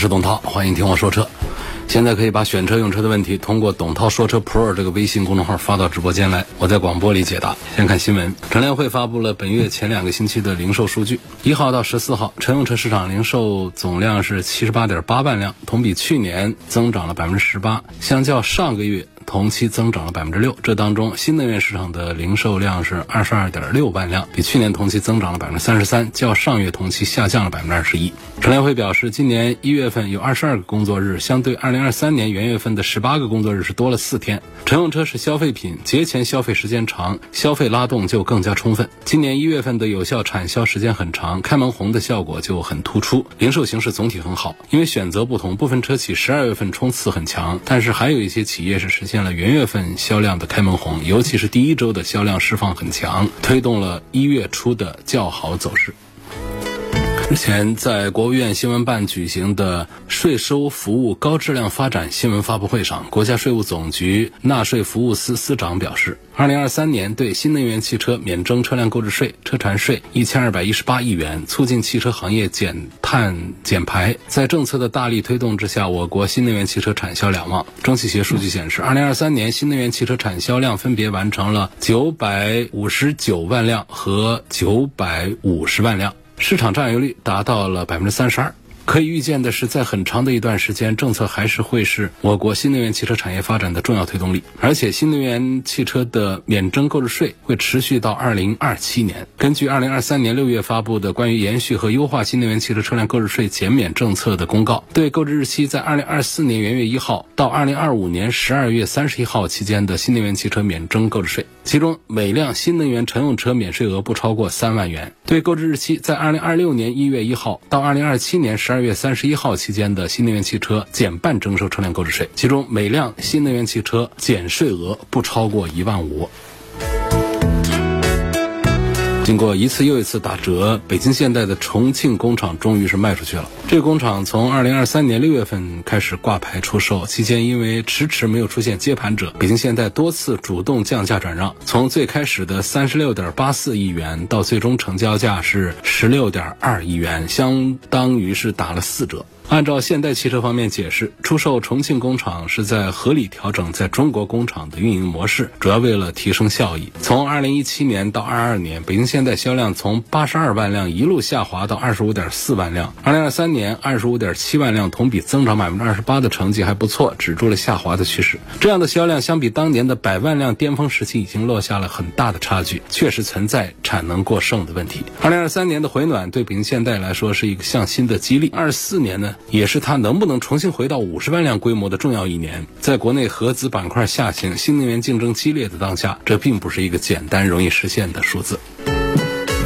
是董涛，欢迎听我说车。现在可以把选车用车的问题通过“董涛说车 Pro” 这个微信公众号发到直播间来，我在广播里解答。先看新闻，乘联会发布了本月前两个星期的零售数据，一号到十四号，乘用车市场零售总量是七十八点八万辆，同比去年增长了百分之十八，相较上个月。同期增长了百分之六，这当中新能源市场的零售量是二十二点六万辆，比去年同期增长了百分之三十三，较上月同期下降了百分之二十一。乘联会表示，今年一月份有二十二个工作日，相对二零二三年元月份的十八个工作日是多了四天。乘用车是消费品，节前消费时间长，消费拉动就更加充分。今年一月份的有效产销时间很长，开门红的效果就很突出，零售形势总体很好。因为选择不同，部分车企十二月份冲刺很强，但是还有一些企业是实现现了元月份销量的开门红，尤其是第一周的销量释放很强，推动了一月初的较好走势。之前在国务院新闻办举行的税收服务高质量发展新闻发布会上，国家税务总局纳税服务司司长表示，二零二三年对新能源汽车免征车辆购置税、车船税一千二百一十八亿元，促进汽车行业减碳减排。在政策的大力推动之下，我国新能源汽车产销两旺。中汽协数据显示，二零二三年新能源汽车产销量分别完成了九百五十九万辆和九百五十万辆。市场占有率达到了百分之三十二。可以预见的是，在很长的一段时间，政策还是会是我国新能源汽车产业发展的重要推动力。而且，新能源汽车的免征购置税会持续到二零二七年。根据二零二三年六月发布的关于延续和优化新能源汽车车辆购置税减免政策的公告，对购置日期在二零二四年元月一号到二零二五年十二月三十一号期间的新能源汽车免征购置税，其中每辆新能源乘用车免税额不超过三万元。对购置日期在二零二六年一月一号到二零二七年十二。月三十一号期间的新能源汽车减半征收车辆购置税，其中每辆新能源汽车减税额不超过一万五。经过一次又一次打折，北京现代的重庆工厂终于是卖出去了。这个工厂从二零二三年六月份开始挂牌出售，期间因为迟迟没有出现接盘者，北京现代多次主动降价转让，从最开始的三十六点八四亿元到最终成交价是十六点二亿元，相当于是打了四折。按照现代汽车方面解释，出售重庆工厂是在合理调整在中国工厂的运营模式，主要为了提升效益。从二零一七年到二二年，北京现代销量从八十二万辆一路下滑到二十五点四万辆。二零二三年二十五点七万辆，同比增长百分之二十八的成绩还不错，止住了下滑的趋势。这样的销量相比当年的百万辆巅峰时期，已经落下了很大的差距，确实存在产能过剩的问题。二零二三年的回暖对北京现代来说是一个向心的激励。二四年呢？也是它能不能重新回到五十万辆规模的重要一年。在国内合资板块下行、新能源竞争激烈的当下，这并不是一个简单容易实现的数字。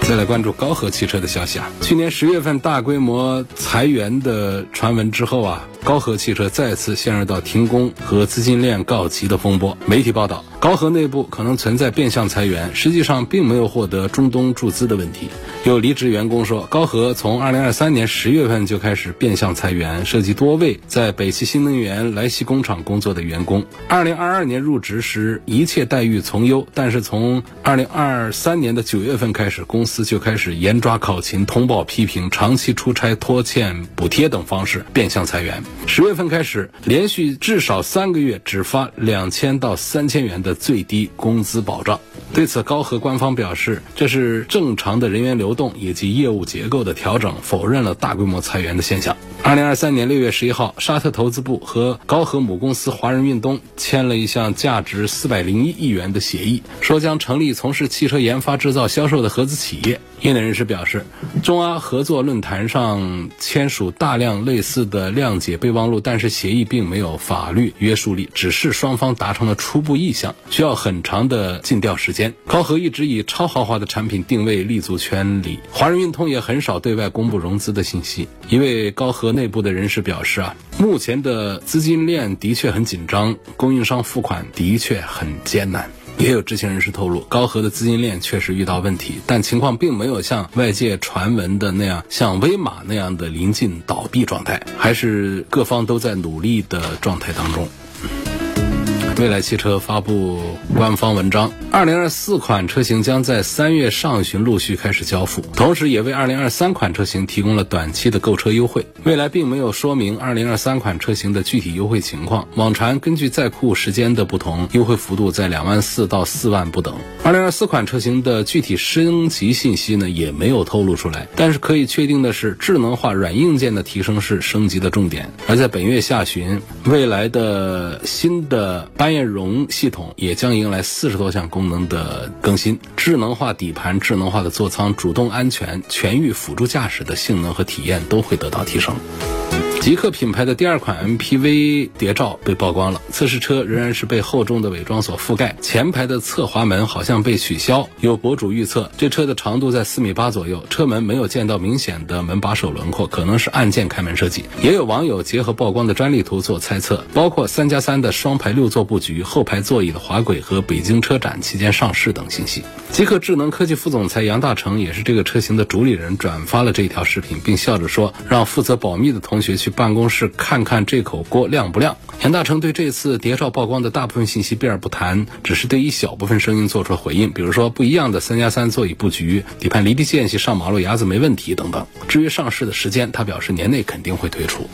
再来关注高和汽车的消息啊，去年十月份大规模裁员的传闻之后啊。高和汽车再次陷入到停工和资金链告急的风波。媒体报道，高和内部可能存在变相裁员，实际上并没有获得中东注资的问题。有离职员工说，高和从2023年10月份就开始变相裁员，涉及多位在北汽新能源莱西工厂工作的员工。2022年入职时一切待遇从优，但是从2023年的9月份开始，公司就开始严抓考勤、通报批评、长期出差拖欠补贴等方式变相裁员。十月份开始，连续至少三个月只发两千到三千元的最低工资保障。对此，高和官方表示，这是正常的人员流动以及业务结构的调整，否认了大规模裁员的现象。二零二三年六月十一号，沙特投资部和高和母公司华人运东签了一项价值四百零一亿元的协议，说将成立从事汽车研发、制造、销售的合资企业。业内人士表示，中阿合作论坛上签署大量类似的谅解备忘录，但是协议并没有法律约束力，只是双方达成了初步意向，需要很长的尽调时间。高和一直以超豪华的产品定位立足圈里，华人运通也很少对外公布融资的信息。一位高和内部的人士表示啊，目前的资金链的确很紧张，供应商付款的确很艰难。也有知情人士透露，高和的资金链确实遇到问题，但情况并没有像外界传闻的那样，像威马那样的临近倒闭状态，还是各方都在努力的状态当中。未来汽车发布官方文章，二零二四款车型将在三月上旬陆续开始交付，同时也为二零二三款车型提供了短期的购车优惠。未来并没有说明二零二三款车型的具体优惠情况，网传根据在库时间的不同，优惠幅度在两万四到四万不等。二零二四款车型的具体升级信息呢，也没有透露出来。但是可以确定的是，智能化软硬件的提升是升级的重点。而在本月下旬，未来的新的。安悦融系统也将迎来四十多项功能的更新，智能化底盘、智能化的座舱、主动安全、全域辅助驾驶的性能和体验都会得到提升。极客品牌的第二款 MPV 谍照被曝光了，测试车仍然是被厚重的伪装所覆盖，前排的侧滑门好像被取消。有博主预测，这车的长度在四米八左右，车门没有见到明显的门把手轮廓，可能是按键开门设计。也有网友结合曝光的专利图做猜测，包括三加三的双排六座布局、后排座椅的滑轨和北京车展期间上市等信息。极客智能科技副总裁杨大成也是这个车型的主理人，转发了这条视频，并笑着说：“让负责保密的同学。”去办公室看看这口锅亮不亮？田大成对这次谍照曝光的大部分信息避而不谈，只是对一小部分声音做出了回应，比如说不一样的三加三座椅布局、底盘离地间隙上马路牙子没问题等等。至于上市的时间，他表示年内肯定会推出。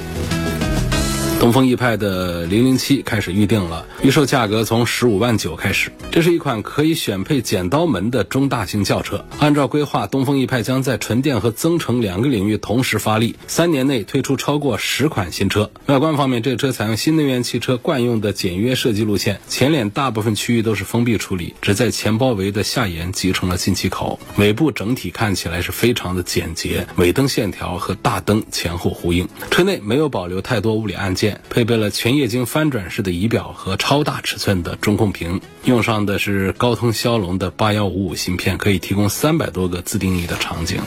东风奕派的零零七开始预定了，预售价格从十五万九开始。这是一款可以选配剪刀门的中大型轿车。按照规划，东风奕派将在纯电和增程两个领域同时发力，三年内推出超过十款新车。外观方面，这车采用新能源汽车惯用的简约设计路线，前脸大部分区域都是封闭处理，只在前包围的下沿集成了进气口。尾部整体看起来是非常的简洁，尾灯线条和大灯前后呼应。车内没有保留太多物理按键。配备了全液晶翻转式的仪表和超大尺寸的中控屏，用上的是高通骁龙的八幺五五芯片，可以提供三百多个自定义的场景。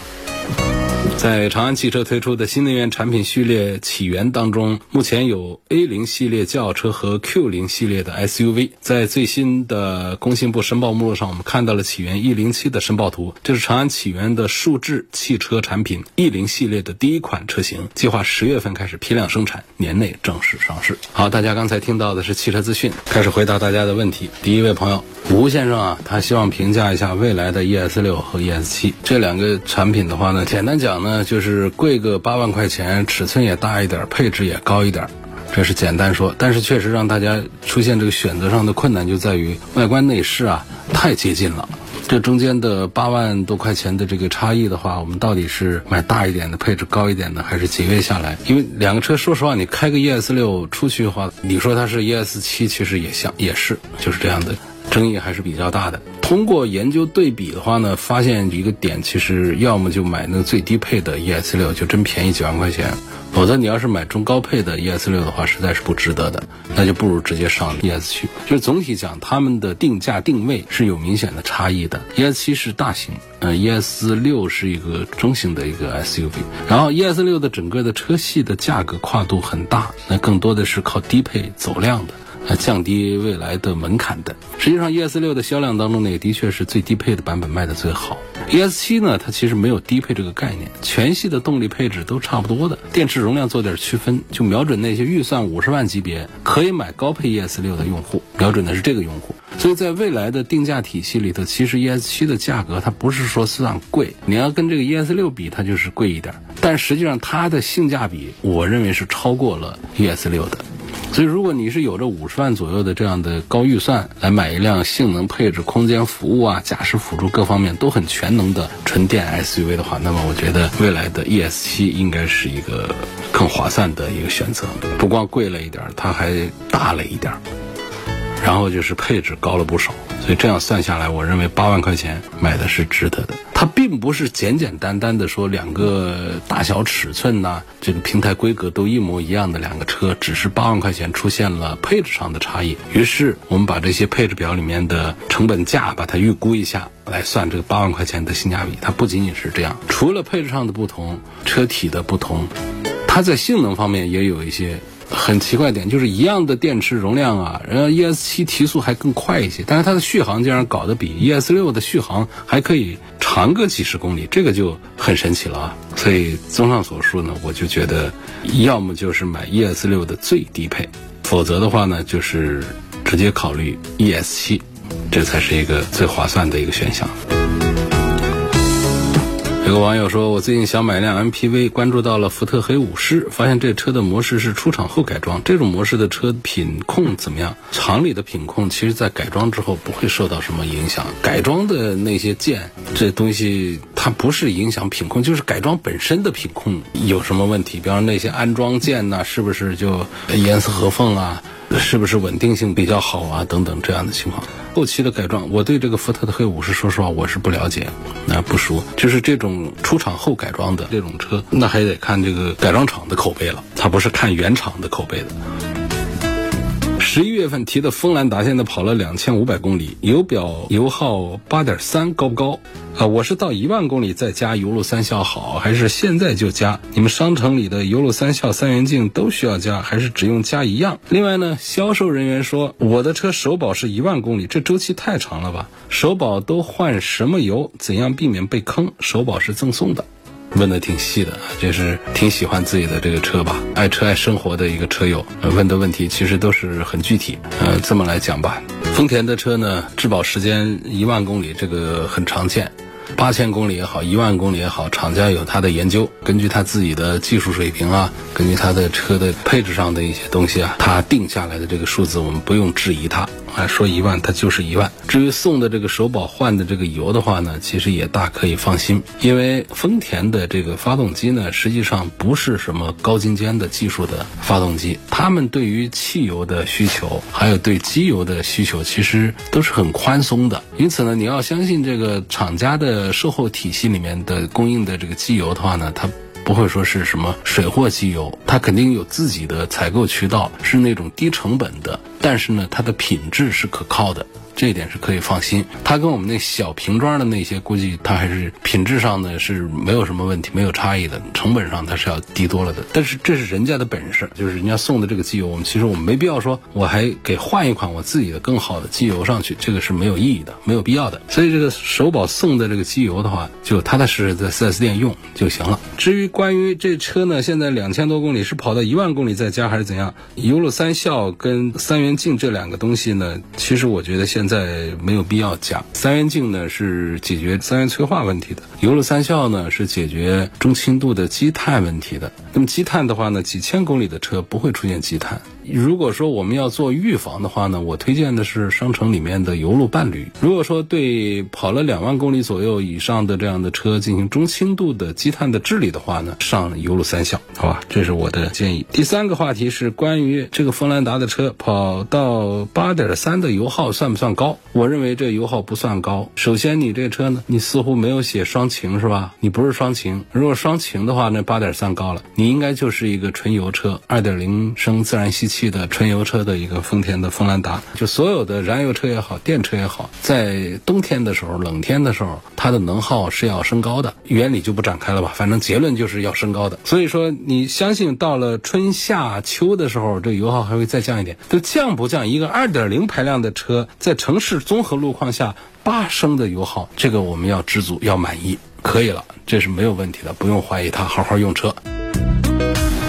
在长安汽车推出的新能源产品序列起源当中，目前有 A 零系列轿车和 Q 零系列的 SUV。在最新的工信部申报目录上，我们看到了起源 E 零七的申报图，这是长安起源的数字汽车产品 E 零系列的第一款车型，计划十月份开始批量生产，年内正式上市。好，大家刚才听到的是汽车资讯，开始回答大家的问题。第一位朋友吴先生啊，他希望评价一下未来的 ES 六和 ES 七这两个产品的话呢，简单讲。呢，就是贵个八万块钱，尺寸也大一点，配置也高一点，这是简单说。但是确实让大家出现这个选择上的困难，就在于外观内饰啊太接近了。这中间的八万多块钱的这个差异的话，我们到底是买大一点的，配置高一点的，还是节约下来？因为两个车，说实话，你开个 ES 六出去的话，你说它是 ES 七，其实也像，也是，就是这样的。争议还是比较大的。通过研究对比的话呢，发现一个点，其实要么就买那最低配的 ES 六，就真便宜几万块钱；否则你要是买中高配的 ES 六的话，实在是不值得的。那就不如直接上 ES 七。就是总体讲，他们的定价定位是有明显的差异的。ES 七是大型，嗯，ES 六是一个中型的一个 SUV。然后 ES 六的整个的车系的价格跨度很大，那更多的是靠低配走量的。来降低未来的门槛的。实际上，ES 六的销量当中呢，也的确是最低配的版本卖的最好。ES 七呢，它其实没有低配这个概念，全系的动力配置都差不多的，电池容量做点区分，就瞄准那些预算五十万级别可以买高配 ES 六的用户，瞄准的是这个用户。所以在未来的定价体系里头，其实 ES 七的价格它不是说算贵，你要跟这个 ES 六比，它就是贵一点，但实际上它的性价比，我认为是超过了 ES 六的。所以，如果你是有着五十万左右的这样的高预算来买一辆性能、配置、空间、服务啊、驾驶辅助各方面都很全能的纯电 SUV 的话，那么我觉得未来的 ES 七应该是一个更划算的一个选择。不光贵了一点，它还大了一点，然后就是配置高了不少。所以这样算下来，我认为八万块钱买的是值得的。它并不是简简单单的说两个大小尺寸呐，这个平台规格都一模一样的两个车，只是八万块钱出现了配置上的差异。于是我们把这些配置表里面的成本价把它预估一下，来算这个八万块钱的性价比。它不仅仅是这样，除了配置上的不同、车体的不同，它在性能方面也有一些。很奇怪点就是一样的电池容量啊，然后 ES 七提速还更快一些，但是它的续航竟然搞得比 ES 六的续航还可以长个几十公里，这个就很神奇了啊！所以综上所述呢，我就觉得要么就是买 ES 六的最低配，否则的话呢，就是直接考虑 ES 七，这才是一个最划算的一个选项。有网友说，我最近想买辆 MPV，关注到了福特黑武士，发现这车的模式是出厂后改装。这种模式的车品控怎么样？厂里的品控其实，在改装之后不会受到什么影响。改装的那些件，这东西它不是影响品控，就是改装本身的品控有什么问题？比方那些安装件呐，是不是就严丝合缝啊？是不是稳定性比较好啊？等等这样的情况。后期的改装，我对这个福特的黑武士，说实话我是不了解，那不说。就是这种出厂后改装的这种车，那还得看这个改装厂的口碑了，它不是看原厂的口碑的。十一月份提的锋兰达现在跑了两千五百公里，油表油耗八点三，高不高？啊，我是到一万公里再加油路三效好，还是现在就加？你们商城里的油路三效、三元镜都需要加，还是只用加一样？另外呢，销售人员说我的车首保是一万公里，这周期太长了吧？首保都换什么油？怎样避免被坑？首保是赠送的。问的挺细的，就是挺喜欢自己的这个车吧，爱车爱生活的一个车友问的问题，其实都是很具体。呃，这么来讲吧，丰田的车呢，质保时间一万公里，这个很常见。八千公里也好，一万公里也好，厂家有他的研究，根据他自己的技术水平啊，根据他的车的配置上的一些东西啊，他定下来的这个数字，我们不用质疑他。啊，说一万，它就是一万。至于送的这个首保换的这个油的话呢，其实也大可以放心，因为丰田的这个发动机呢，实际上不是什么高精尖的技术的发动机，他们对于汽油的需求，还有对机油的需求，其实都是很宽松的。因此呢，你要相信这个厂家的售后体系里面的供应的这个机油的话呢，它。不会说是什么水货机油，它肯定有自己的采购渠道，是那种低成本的，但是呢，它的品质是可靠的。这一点是可以放心，它跟我们那小瓶装的那些，估计它还是品质上呢是没有什么问题，没有差异的，成本上它是要低多了的。但是这是人家的本事，就是人家送的这个机油，我们其实我们没必要说我还给换一款我自己的更好的机油上去，这个是没有意义的，没有必要的。所以这个首保送的这个机油的话，就踏踏实实在 4S 店用就行了。至于关于这车呢，现在两千多公里是跑到一万公里再加还是怎样？油路三效跟三元镜这两个东西呢，其实我觉得现现在没有必要讲，三元镜呢是解决三元催化问题的，油路三效呢是解决中轻度的积碳问题的。那么积碳的话呢，几千公里的车不会出现积碳。如果说我们要做预防的话呢，我推荐的是商城里面的油路伴侣。如果说对跑了两万公里左右以上的这样的车进行中轻度的积碳的治理的话呢，上油路三效，好吧，这是我的建议。第三个话题是关于这个锋兰达的车跑到八点三的油耗算不算高？我认为这油耗不算高。首先，你这车呢，你似乎没有写双擎是吧？你不是双擎，如果双擎的话，那八点三高了。你应该就是一个纯油车，二点零升自然吸。气的纯油车的一个丰田的锋兰达，就所有的燃油车也好，电车也好，在冬天的时候、冷天的时候，它的能耗是要升高的。原理就不展开了吧，反正结论就是要升高的。所以说，你相信到了春夏秋的时候，这油耗还会再降一点。就降不降？一个二点零排量的车在城市综合路况下八升的油耗，这个我们要知足，要满意，可以了，这是没有问题的，不用怀疑它，好好用车。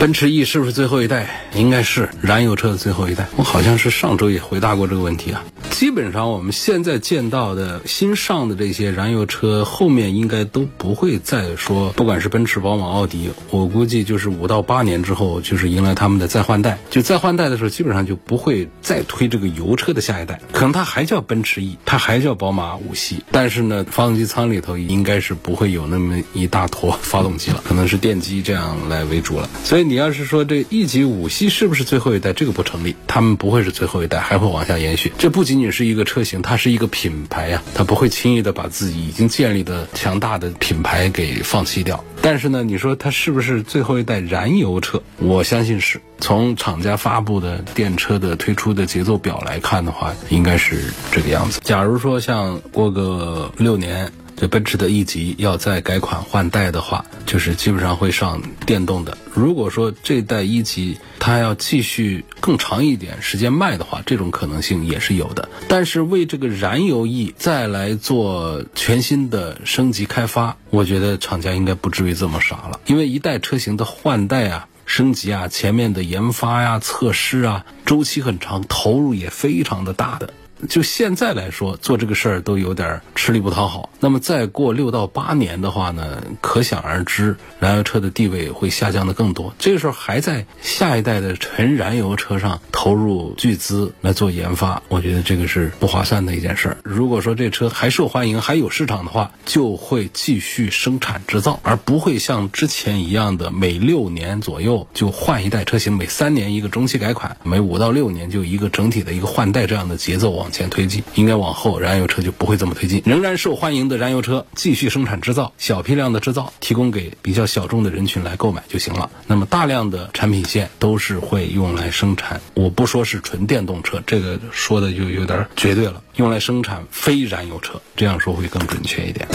奔驰 E 是不是最后一代？应该是燃油车的最后一代。我好像是上周也回答过这个问题啊。基本上我们现在见到的新上的这些燃油车，后面应该都不会再说，不管是奔驰、宝马、奥迪，我估计就是五到八年之后，就是迎来他们的再换代。就再换代的时候，基本上就不会再推这个油车的下一代，可能它还叫奔驰 E，它还叫宝马五系，但是呢，发动机舱里头应该是不会有那么一大坨发动机了，可能是电机这样来为主了。所以你要是说这 E 级五系是不是最后一代，这个不成立，他们不会是最后一代，还会往下延续。这不仅仅仅是一个车型，它是一个品牌呀，它不会轻易的把自己已经建立的强大的品牌给放弃掉。但是呢，你说它是不是最后一代燃油车？我相信是。从厂家发布的电车的推出的节奏表来看的话，应该是这个样子。假如说像过个六年。这奔驰的 E 级要再改款换代的话，就是基本上会上电动的。如果说这代 E 级它要继续更长一点时间卖的话，这种可能性也是有的。但是为这个燃油 E 再来做全新的升级开发，我觉得厂家应该不至于这么傻了。因为一代车型的换代啊、升级啊、前面的研发呀、测试啊，周期很长，投入也非常的大的。就现在来说，做这个事儿都有点吃力不讨好。那么再过六到八年的话呢，可想而知，燃油车的地位会下降的更多。这个时候还在下一代的纯燃油车上投入巨资来做研发，我觉得这个是不划算的一件事儿。如果说这车还受欢迎、还有市场的话，就会继续生产制造，而不会像之前一样的每六年左右就换一代车型，每三年一个中期改款，每五到六年就一个整体的一个换代这样的节奏往。前推进，应该往后燃油车就不会这么推进，仍然受欢迎的燃油车继续生产制造，小批量的制造，提供给比较小众的人群来购买就行了。那么大量的产品线都是会用来生产，我不说是纯电动车，这个说的就有点绝对了，用来生产非燃油车，这样说会更准确一点。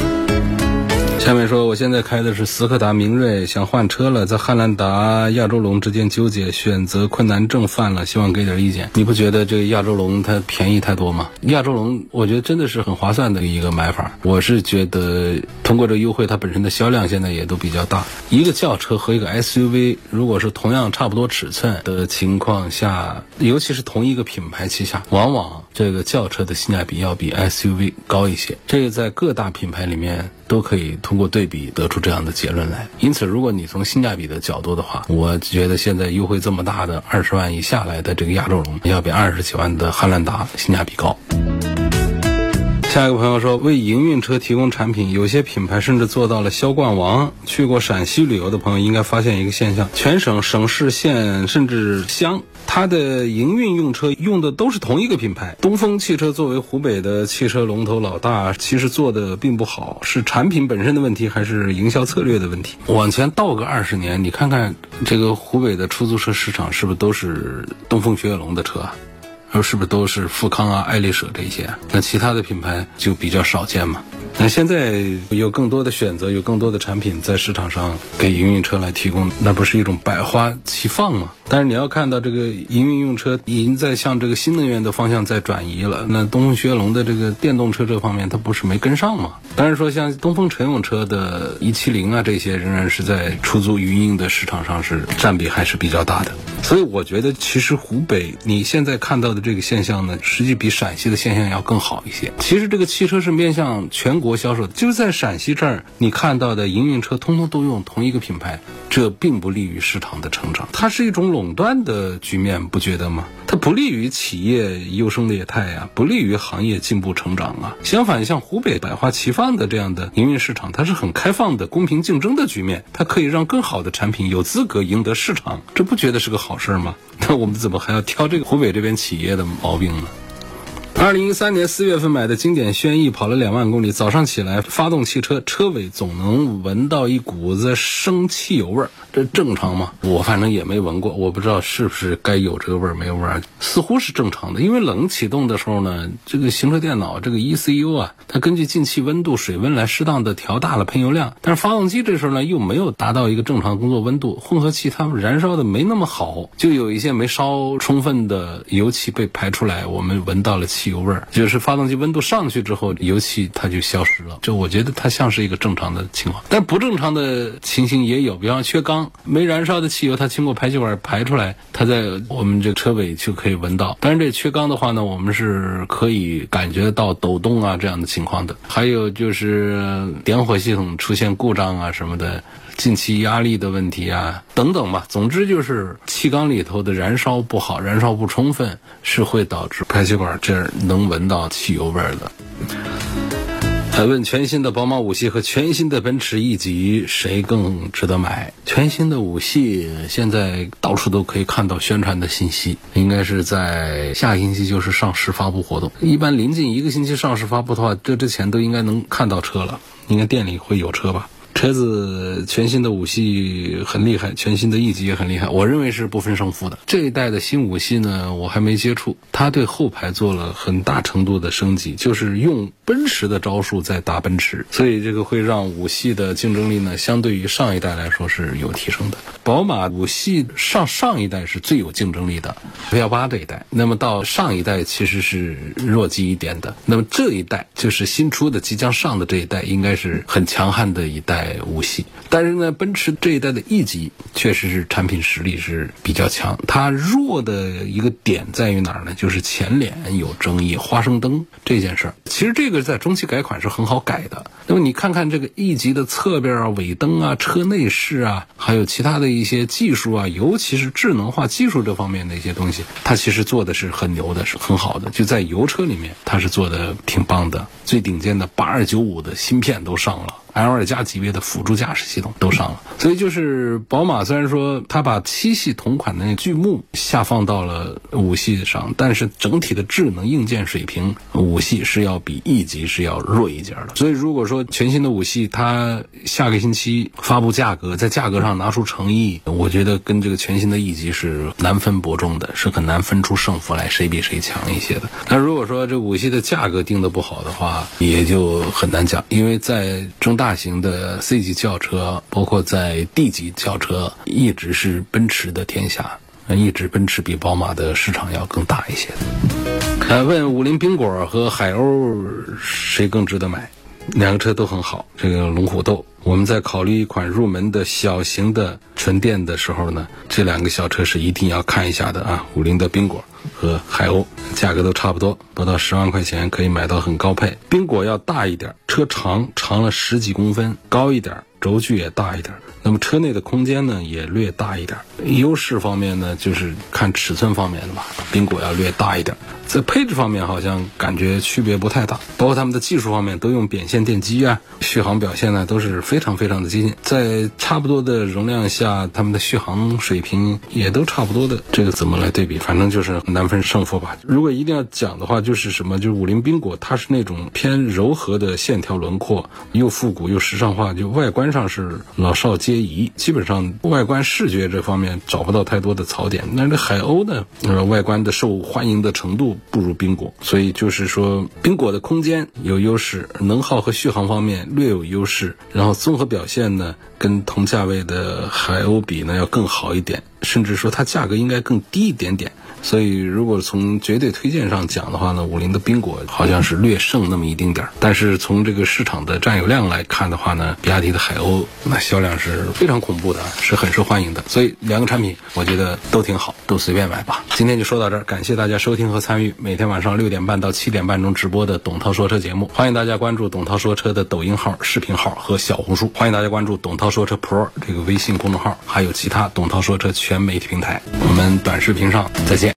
下面说，我现在开的是斯柯达明锐，想换车了，在汉兰达、亚洲龙之间纠结，选择困难症犯了，希望给点意见。你不觉得这个亚洲龙它便宜太多吗？亚洲龙我觉得真的是很划算的一个买法。我是觉得通过这个优惠，它本身的销量现在也都比较大。一个轿车和一个 SUV，如果是同样差不多尺寸的情况下，尤其是同一个品牌旗下，往往这个轿车的性价比要比 SUV 高一些。这个在各大品牌里面。都可以通过对比得出这样的结论来。因此，如果你从性价比的角度的话，我觉得现在优惠这么大的二十万以下来的这个亚洲龙，要比二十几万的汉兰达性价比高。下一个朋友说，为营运车提供产品，有些品牌甚至做到了销冠王。去过陕西旅游的朋友应该发现一个现象：全省省市县甚至乡，它的营运用车用的都是同一个品牌。东风汽车作为湖北的汽车龙头老大，其实做的并不好，是产品本身的问题，还是营销策略的问题？往前倒个二十年，你看看这个湖北的出租车市场是不是都是东风雪铁龙的车啊？而是不是都是富康啊、爱丽舍这些？那其他的品牌就比较少见嘛。那现在有更多的选择，有更多的产品在市场上给营运车来提供，那不是一种百花齐放吗？但是你要看到这个营运用车已经在向这个新能源的方向在转移了。那东风雪铁龙的这个电动车这方面，它不是没跟上吗？当然说像东风乘用车的一七零啊这些，仍然是在出租营运的市场上是占比还是比较大的。所以我觉得，其实湖北你现在看到的这个现象呢，实际比陕西的现象要更好一些。其实这个汽车是面向全国国销售，就是在陕西这儿你看到的营运车，通通都用同一个品牌，这并不利于市场的成长。它是一种垄断的局面，不觉得吗？它不利于企业优胜劣汰呀，不利于行业进步成长啊。相反，像湖北百花齐放的这样的营运市场，它是很开放的、公平竞争的局面，它可以让更好的产品有资格赢得市场，这不觉得是个好事儿吗？那我们怎么还要挑这个湖北这边企业的毛病呢？二零一三年四月份买的经典轩逸，跑了两万公里，早上起来发动汽车，车尾总能闻到一股子生汽油味儿，这正常吗？我反正也没闻过，我不知道是不是该有这个味儿没有味儿，似乎是正常的。因为冷启动的时候呢，这个行车电脑这个 ECU 啊，它根据进气温度、水温来适当的调大了喷油量，但是发动机这时候呢又没有达到一个正常工作温度，混合气它燃烧的没那么好，就有一些没烧充分的油气被排出来，我们闻到了。汽油味儿，就是发动机温度上去之后，油气它就消失了。这我觉得它像是一个正常的情况，但不正常的情形也有，比方缺缸，没燃烧的汽油它经过排气管排出来，它在我们这车尾就可以闻到。当然这缺缸的话呢，我们是可以感觉到抖动啊这样的情况的。还有就是点火系统出现故障啊什么的。进气压力的问题啊，等等吧。总之就是气缸里头的燃烧不好，燃烧不充分，是会导致排气管这儿能闻到汽油味儿的。还问全新的宝马五系和全新的奔驰 E 级谁更值得买？全新的五系现在到处都可以看到宣传的信息，应该是在下个星期就是上市发布活动。一般临近一个星期上市发布的话，这之前都应该能看到车了，应该店里会有车吧。车子全新的五系很厉害，全新的一级也很厉害，我认为是不分胜负的。这一代的新五系呢，我还没接触，它对后排做了很大程度的升级，就是用奔驰的招数在打奔驰，所以这个会让五系的竞争力呢，相对于上一代来说是有提升的。宝马五系上上一代是最有竞争力的，V 幺八这一代，那么到上一代其实是弱鸡一点的，那么这一代就是新出的即将上的这一代，应该是很强悍的一代。五系，但是呢，奔驰这一代的 E 级确实是产品实力是比较强。它弱的一个点在于哪儿呢？就是前脸有争议，花生灯这件事儿。其实这个在中期改款是很好改的。那么你看看这个 E 级的侧边啊、尾灯啊、车内饰啊，还有其他的一些技术啊，尤其是智能化技术这方面的一些东西，它其实做的是很牛的，是很好的。就在油车里面，它是做的挺棒的，最顶尖的八二九五的芯片都上了。L 二加级别的辅助驾驶系统都上了，所以就是宝马虽然说它把七系同款的那巨幕下放到了五系上，但是整体的智能硬件水平，五系是要比 E 级是要弱一截的。所以如果说全新的五系它下个星期发布价格，在价格上拿出诚意，我觉得跟这个全新的 E 级是难分伯仲的，是很难分出胜负来，谁比谁强一些的。那如果说这五系的价格定的不好的话，也就很难讲，因为在中大大型的 C 级轿车，包括在 D 级轿车，一直是奔驰的天下，一直奔驰比宝马的市场要更大一些。呃，问五菱缤果和海鸥谁更值得买？两个车都很好。这个龙虎斗，我们在考虑一款入门的小型的纯电的时候呢，这两个小车是一定要看一下的啊。五菱的缤果和海鸥，价格都差不多，不到十万块钱可以买到很高配。缤果要大一点，车长长了十几公分，高一点，轴距也大一点。那么车内的空间呢也略大一点。优势方面呢，就是看尺寸方面的吧，缤果要略大一点。在配置方面好像感觉区别不太大，包括他们的技术方面都用扁线电机啊，续航表现呢都是非常非常的接近，在差不多的容量下，它们的续航水平也都差不多的。这个怎么来对比？反正就是难分胜负吧。如果一定要讲的话，就是什么？就是五菱缤果，它是那种偏柔和的线条轮廓，又复古又时尚化，就外观上是老少皆宜，基本上外观视觉这方面找不到太多的槽点。那这海鸥呢？呃，外观的受欢迎的程度。不如缤果，所以就是说，缤果的空间有优势，能耗和续航方面略有优势，然后综合表现呢，跟同价位的海鸥比呢要更好一点，甚至说它价格应该更低一点点。所以，如果从绝对推荐上讲的话呢，五菱的缤果好像是略胜那么一丁点儿。但是从这个市场的占有量来看的话呢，比亚迪的海鸥那销量是非常恐怖的，是很受欢迎的。所以两个产品我觉得都挺好，都随便买吧。今天就说到这儿，感谢大家收听和参与每天晚上六点半到七点半中直播的董涛说车节目。欢迎大家关注董涛说车的抖音号、视频号和小红书。欢迎大家关注董涛说车 Pro 这个微信公众号，还有其他董涛说车全媒体平台。我们短视频上再见。